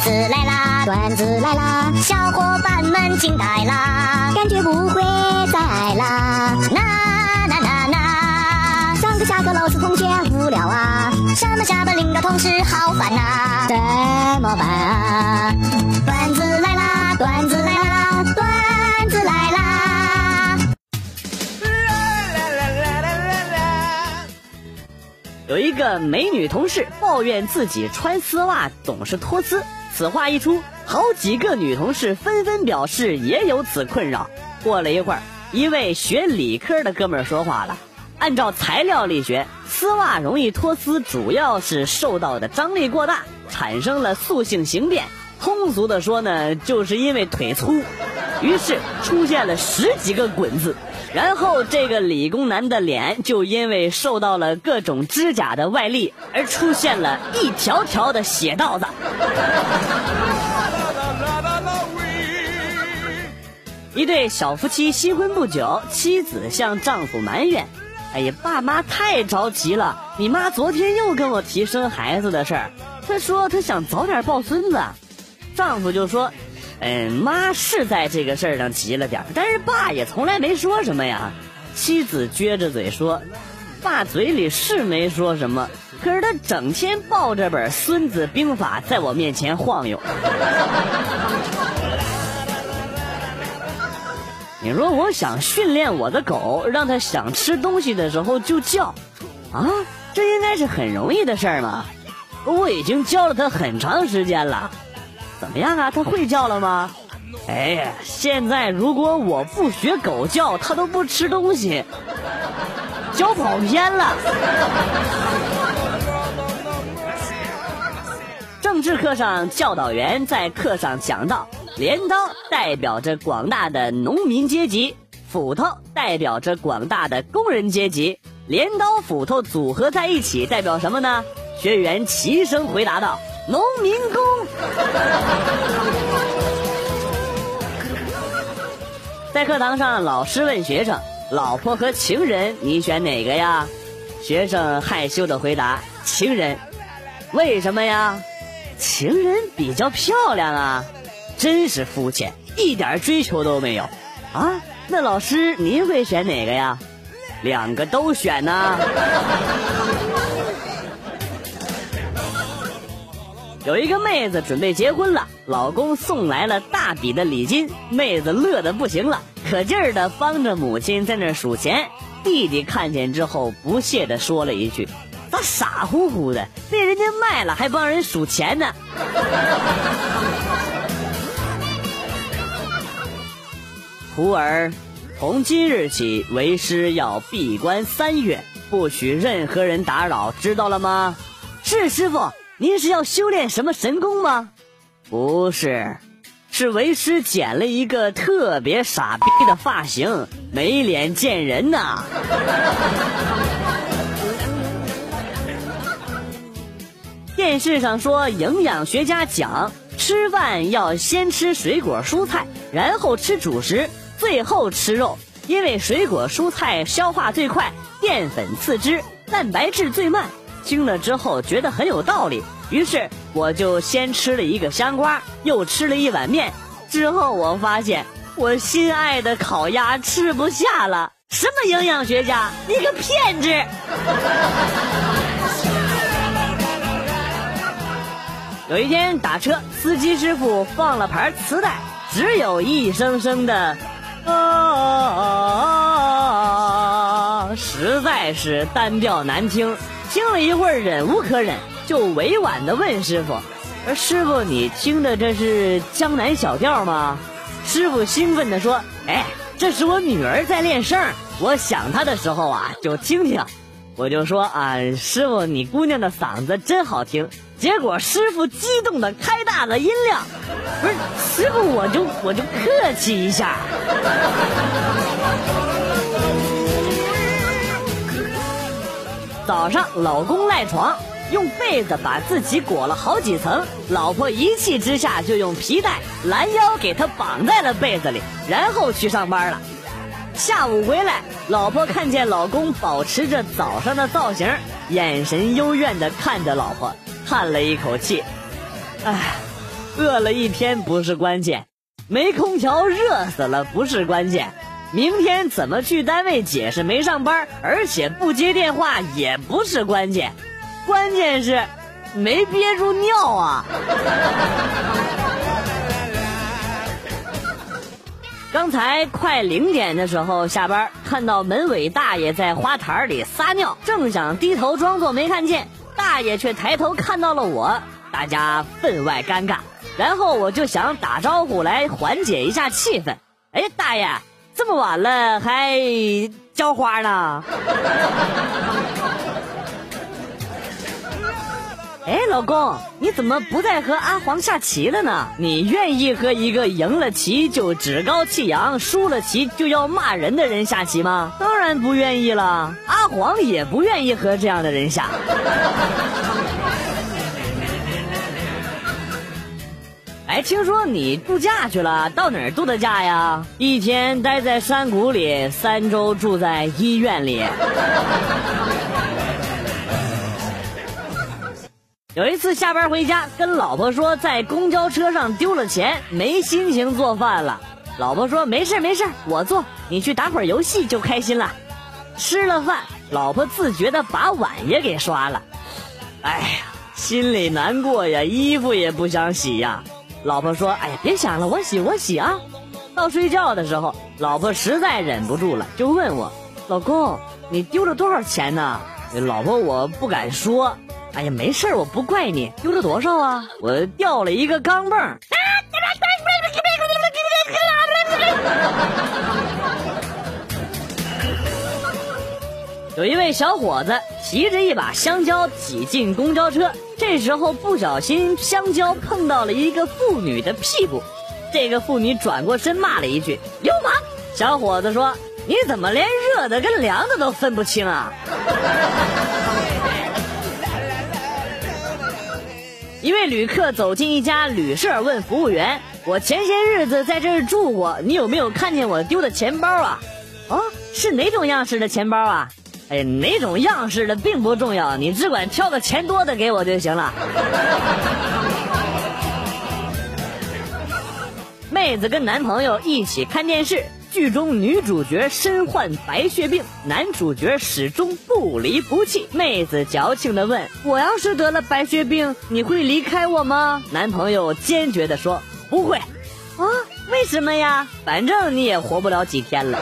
子来啦，段子来啦，小伙伴们惊呆啦，感觉不会再爱啦。那那那那，上课下课老师同学无聊啊，上班下班领导同事好烦呐，怎么办啊？段子来啦，段子来啦，段子来啦。有一个美女同事抱怨自己穿丝袜总是脱丝，此话一出，好几个女同事纷纷表示也有此困扰。过了一会儿，一位学理科的哥们儿说话了：“按照材料力学，丝袜容易脱丝，主要是受到的张力过大，产生了塑性形变。通俗的说呢，就是因为腿粗。”于是出现了十几个“滚”字。然后这个理工男的脸就因为受到了各种指甲的外力而出现了一条条的血道子。一对小夫妻新婚不久，妻子向丈夫埋怨：“哎呀，爸妈太着急了，你妈昨天又跟我提生孩子的事儿，她说她想早点抱孙子。”丈夫就说。嗯，妈是在这个事儿上急了点但是爸也从来没说什么呀。妻子撅着嘴说：“爸嘴里是没说什么，可是他整天抱着本《孙子兵法》在我面前晃悠。”你说我想训练我的狗，让它想吃东西的时候就叫，啊，这应该是很容易的事儿嘛。我已经教了它很长时间了。怎么样啊？它会叫了吗？哎呀，现在如果我不学狗叫，它都不吃东西，教跑偏了。政治课上，教导员在课上讲到：镰刀代表着广大的农民阶级，斧头代表着广大的工人阶级。镰刀、斧头组合在一起，代表什么呢？学员齐声回答道。农民工，在课堂上，老师问学生：“老婆和情人，你选哪个呀？”学生害羞的回答：“情人。”为什么呀？情人比较漂亮啊！真是肤浅，一点追求都没有啊！那老师您会选哪个呀？两个都选呢。有一个妹子准备结婚了，老公送来了大笔的礼金，妹子乐得不行了，可劲儿的帮着母亲在那数钱。弟弟看见之后不屑的说了一句：“咋傻乎乎的，被人家卖了还帮人数钱呢？” 徒儿，从今日起为师要闭关三月，不许任何人打扰，知道了吗？是师傅。您是要修炼什么神功吗？不是，是为师剪了一个特别傻逼的发型，没脸见人呐。电视上说，营养学家讲，吃饭要先吃水果蔬菜，然后吃主食，最后吃肉，因为水果蔬菜消化最快，淀粉次之，蛋白质最慢。听了之后觉得很有道理，于是我就先吃了一个香瓜，又吃了一碗面。之后我发现我心爱的烤鸭吃不下了。什么营养学家？你个骗子！有一天打车，司机师傅放了盘磁带，只有一声声的啊，实在是单调难听。听了一会儿，忍无可忍，就委婉的问师傅：“师傅，你听的这是江南小调吗？”师傅兴奋的说：“哎，这是我女儿在练声，我想她的时候啊，就听听。”我就说：“啊，师傅，你姑娘的嗓子真好听。”结果师傅激动的开大了音量：“不是，师傅，我就我就客气一下。”早上，老公赖床，用被子把自己裹了好几层。老婆一气之下就用皮带拦腰给他绑在了被子里，然后去上班了。下午回来，老婆看见老公保持着早上的造型，眼神幽怨的看着老婆，叹了一口气：“唉，饿了一天不是关键，没空调热死了不是关键，明天怎么去单位解释没上班，而且不接电话也不是关键，关键是没憋住尿啊！刚才快零点的时候下班，看到门卫大爷在花坛里撒尿，正想低头装作没看见，大爷却抬头看到了我，大家分外尴尬。然后我就想打招呼来缓解一下气氛。哎，大爷，这么晚了还浇花呢？哎，老公，你怎么不再和阿黄下棋了呢？你愿意和一个赢了棋就趾高气扬、输了棋就要骂人的人下棋吗？当然不愿意了。阿黄也不愿意和这样的人下。哎，听说你度假去了，到哪儿度的假呀？一天待在山谷里，三周住在医院里。有一次下班回家，跟老婆说在公交车上丢了钱，没心情做饭了。老婆说没事没事，我做，你去打会儿游戏就开心了。吃了饭，老婆自觉的把碗也给刷了。哎呀，心里难过呀，衣服也不想洗呀。老婆说：“哎呀，别想了，我洗我洗啊。”到睡觉的时候，老婆实在忍不住了，就问我：“老公，你丢了多少钱呢？”老婆，我不敢说。哎呀，没事我不怪你。丢了多少啊？我掉了一个钢镚。有一位小伙子提着一把香蕉挤进公交车，这时候不小心香蕉碰到了一个妇女的屁股，这个妇女转过身骂了一句“流氓”。小伙子说：“你怎么连热的跟凉的都分不清啊？” 一位旅客走进一家旅社，问服务员：“我前些日子在这儿住过，你有没有看见我丢的钱包啊？”“哦，是哪种样式的钱包啊？”“哎，哪种样式的并不重要，你只管挑个钱多的给我就行了。”妹子跟男朋友一起看电视。剧中女主角身患白血病，男主角始终不离不弃。妹子矫情的问：“我要是得了白血病，你会离开我吗？”男朋友坚决的说：“不会。”啊，为什么呀？反正你也活不了几天了。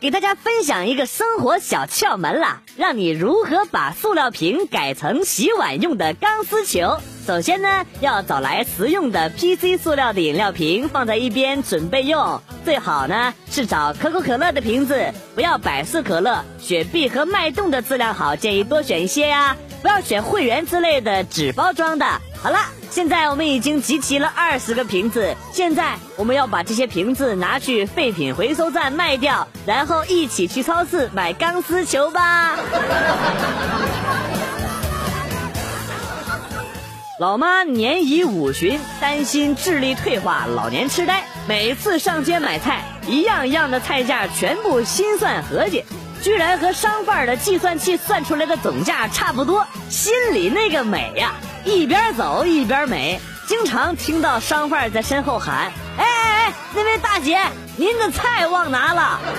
给大家分享一个生活小窍门啦，让你如何把塑料瓶改成洗碗用的钢丝球。首先呢，要找来实用的 PC 塑料的饮料瓶放在一边准备用，最好呢是找可口可乐的瓶子，不要百事可乐、雪碧和脉动的质量好，建议多选一些呀，不要选会员之类的纸包装的。好了。现在我们已经集齐了二十个瓶子，现在我们要把这些瓶子拿去废品回收站卖掉，然后一起去超市买钢丝球吧。老妈年已五旬，担心智力退化、老年痴呆，每次上街买菜，一样一样的菜价全部心算合计，居然和商贩的计算器算出来的总价差不多，心里那个美呀！一边走一边美，经常听到商贩在身后喊：“哎哎哎，那位大姐，您的菜忘拿了。”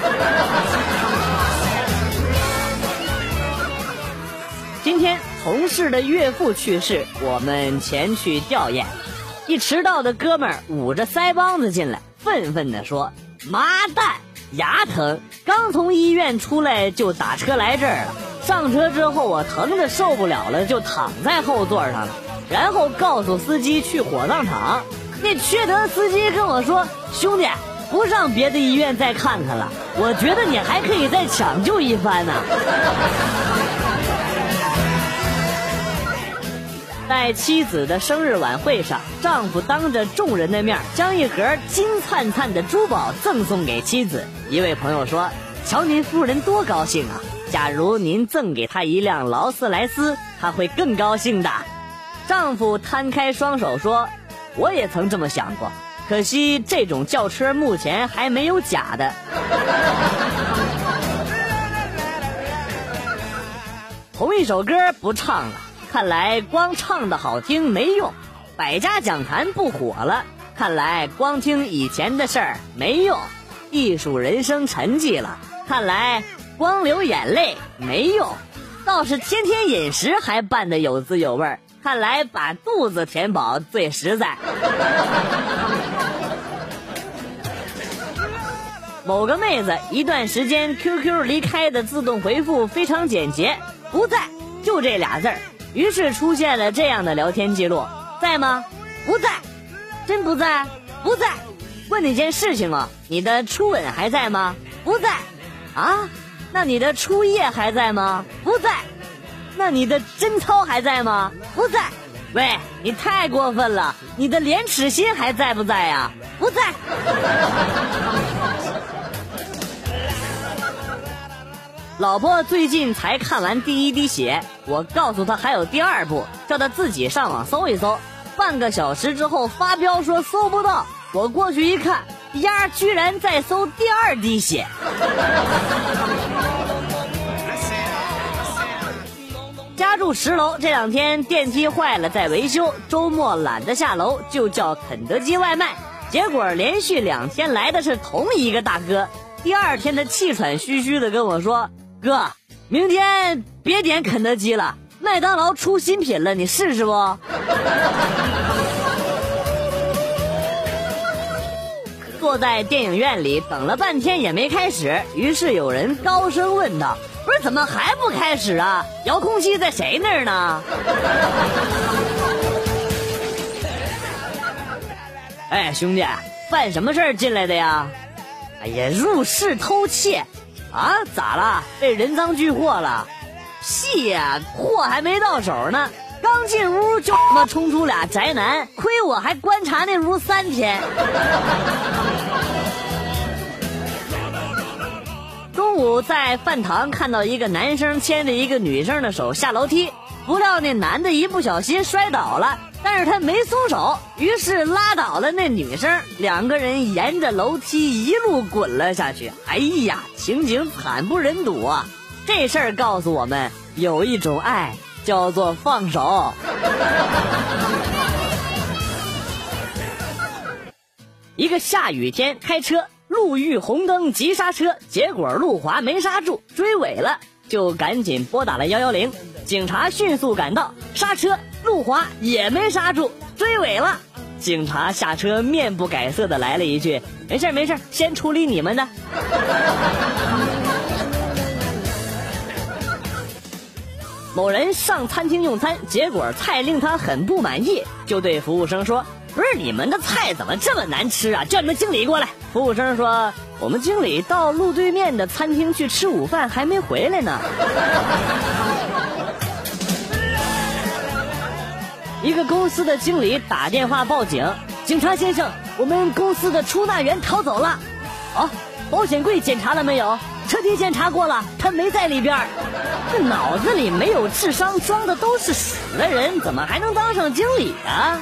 今天同事的岳父去世，我们前去吊唁。一迟到的哥们儿捂着腮帮子进来，愤愤地说：“妈蛋，牙疼！刚从医院出来就打车来这儿了。”上车之后，我疼的受不了了，就躺在后座上了，然后告诉司机去火葬场。那缺德司机跟我说：“兄弟，不上别的医院再看看了，我觉得你还可以再抢救一番呢。”在妻子的生日晚会上，丈夫当着众人的面将一盒金灿灿的珠宝赠送给妻子。一位朋友说：“瞧您夫人多高兴啊！”假如您赠给她一辆劳斯莱斯，她会更高兴的。丈夫摊开双手说：“我也曾这么想过，可惜这种轿车目前还没有假的。” 同一首歌不唱了，看来光唱的好听没用；百家讲坛不火了，看来光听以前的事儿没用；艺术人生沉寂了，看来光流眼泪没用。倒是天天饮食还办得有滋有味儿，看来把肚子填饱最实在。某个妹子一段时间 QQ 离开的自动回复非常简洁，不在，就这俩字儿。于是出现了这样的聊天记录：在吗？不在，真不在，不在。问你件事情啊，你的初吻还在吗？不在。啊，那你的初夜还在吗？不在。那你的贞操还在吗？不在。喂，你太过分了，你的廉耻心还在不在呀？不在。老婆最近才看完第一滴血，我告诉她还有第二部，叫她自己上网搜一搜。半个小时之后发飙说搜不到，我过去一看，丫居然在搜第二滴血。家住十楼，这两天电梯坏了在维修，周末懒得下楼就叫肯德基外卖，结果连续两天来的是同一个大哥。第二天他气喘吁吁的跟我说。哥，明天别点肯德基了，麦当劳出新品了，你试试不？坐在电影院里等了半天也没开始，于是有人高声问道：“不是怎么还不开始啊？遥控器在谁那儿呢？” 哎，兄弟，办什么事儿进来的呀？哎呀，入室偷窃。啊，咋了？被人赃俱获了？戏呀，货还没到手呢，刚进屋就他妈冲出俩宅男，亏我还观察那屋三天。中午在饭堂看到一个男生牵着一个女生的手下楼梯，不料那男的一不小心摔倒了。但是他没松手，于是拉倒了那女生，两个人沿着楼梯一路滚了下去。哎呀，情景惨不忍睹啊！这事儿告诉我们，有一种爱叫做放手。一个下雨天开车，路遇红灯急刹车，结果路滑没刹住，追尾了，就赶紧拨打了幺幺零。警察迅速赶到，刹车。路滑也没刹住，追尾了。警察下车，面不改色的来了一句：“没事没事，先处理你们的。”某人上餐厅用餐，结果菜令他很不满意，就对服务生说：“不是你们的菜怎么这么难吃啊？叫你们经理过来。”服务生说：“我们经理到路对面的餐厅去吃午饭，还没回来呢。”一个公司的经理打电话报警：“警察先生，我们公司的出纳员逃走了。”啊，保险柜检查了没有？车体检查过了，他没在里边。这脑子里没有智商，装的都是屎的人，怎么还能当上经理啊？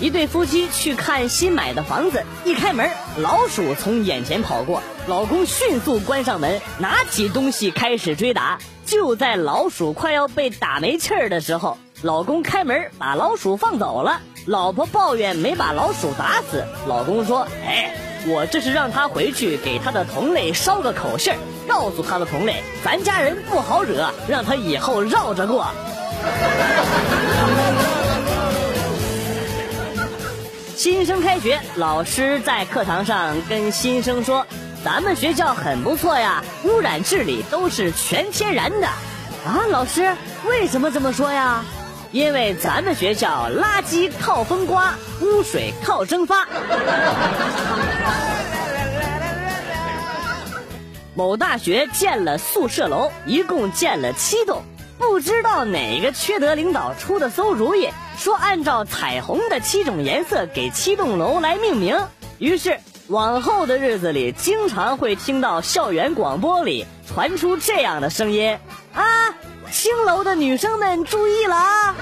一对夫妻去看新买的房子，一开门，老鼠从眼前跑过，老公迅速关上门，拿起东西开始追打。就在老鼠快要被打没气儿的时候，老公开门把老鼠放走了。老婆抱怨没把老鼠打死，老公说：“哎，我这是让他回去给他的同类捎个口信，告诉他的同类，咱家人不好惹，让他以后绕着过。”新生开学，老师在课堂上跟新生说。咱们学校很不错呀，污染治理都是全天然的，啊，老师为什么这么说呀？因为咱们学校垃圾靠风刮，污水靠蒸发。某大学建了宿舍楼，一共建了七栋，不知道哪个缺德领导出的馊主意，说按照彩虹的七种颜色给七栋楼来命名，于是。往后的日子里，经常会听到校园广播里传出这样的声音：“啊，青楼的女生们注意了啊！”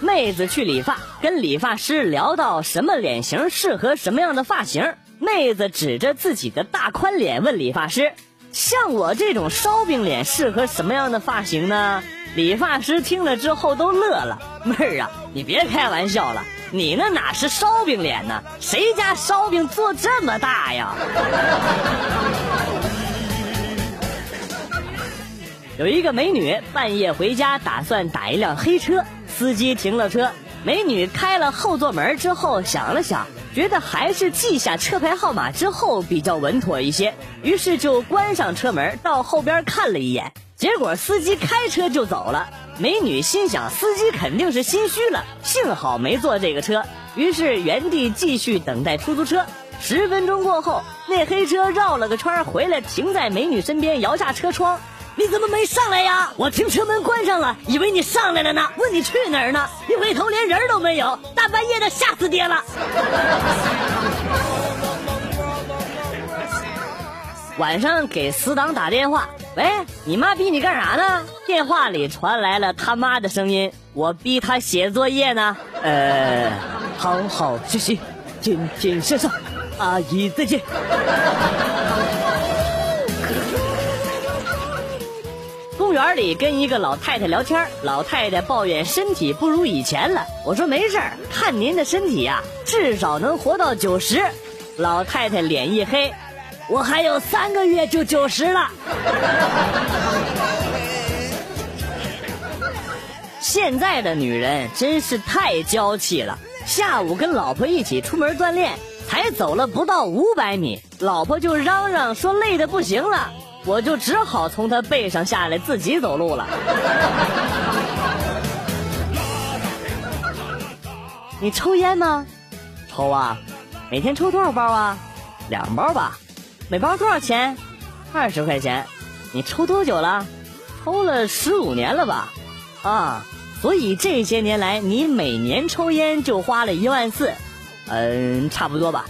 妹子去理发，跟理发师聊到什么脸型适合什么样的发型，妹子指着自己的大宽脸问理发师：“像我这种烧饼脸适合什么样的发型呢？”理发师听了之后都乐了：“妹儿啊，你别开玩笑了，你那哪是烧饼脸呢？谁家烧饼做这么大呀？”有一个美女半夜回家，打算打一辆黑车，司机停了车，美女开了后座门之后想了想。觉得还是记下车牌号码之后比较稳妥一些，于是就关上车门，到后边看了一眼。结果司机开车就走了。美女心想，司机肯定是心虚了，幸好没坐这个车。于是原地继续等待出租车。十分钟过后，那黑车绕了个圈回来，停在美女身边，摇下车窗。你怎么没上来呀？我停车门关上了，以为你上来了呢。问你去哪儿呢？一回头连人都没有，大半夜的吓死爹了。晚上给死党打电话，喂，你妈逼你干啥呢？电话里传来了他妈的声音，我逼他写作业呢。呃，好好学习，天天向上。阿姨再见。园里跟一个老太太聊天，老太太抱怨身体不如以前了。我说没事儿，看您的身体呀，至少能活到九十。老太太脸一黑，我还有三个月就九十了。现在的女人真是太娇气了。下午跟老婆一起出门锻炼，才走了不到五百米，老婆就嚷嚷说累的不行了。我就只好从他背上下来，自己走路了。你抽烟吗？抽啊，每天抽多少包啊？两包吧。每包多少钱？二十块钱。你抽多久了？抽了十五年了吧？啊，所以这些年来你每年抽烟就花了一万四，嗯，差不多吧。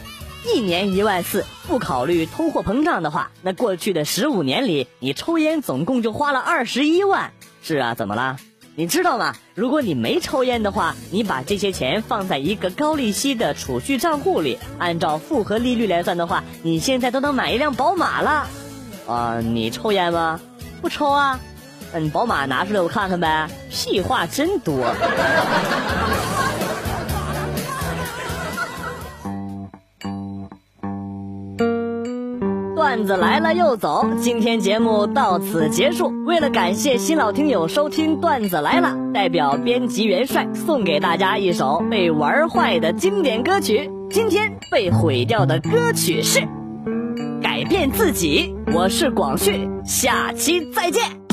一年一万四，不考虑通货膨胀的话，那过去的十五年里，你抽烟总共就花了二十一万。是啊，怎么了？你知道吗？如果你没抽烟的话，你把这些钱放在一个高利息的储蓄账户里，按照复合利率来算的话，你现在都能买一辆宝马了。啊，你抽烟吗？不抽啊。那你宝马拿出来我看看呗。屁话真多。段子来了又走，今天节目到此结束。为了感谢新老听友收听段子来了，代表编辑元帅送给大家一首被玩坏的经典歌曲。今天被毁掉的歌曲是《改变自己》。我是广旭，下期再见。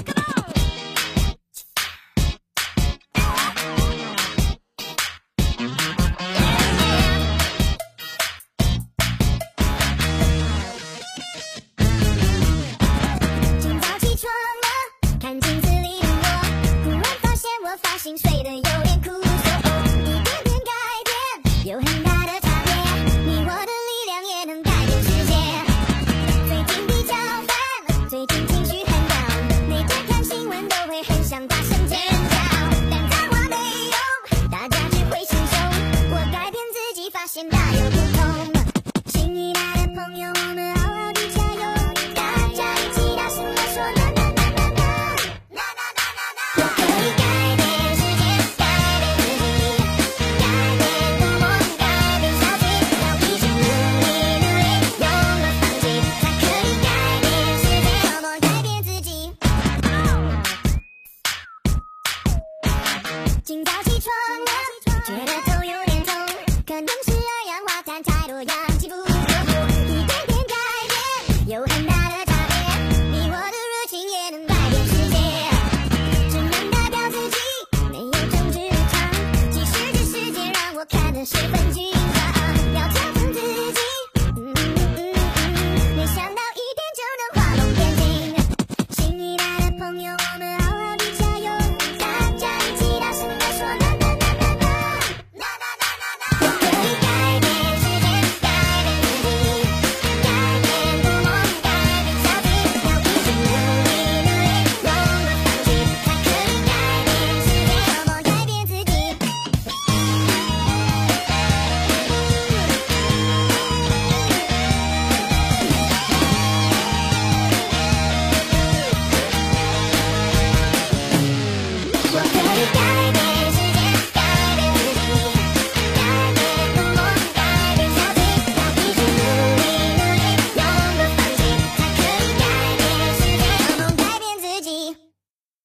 Get it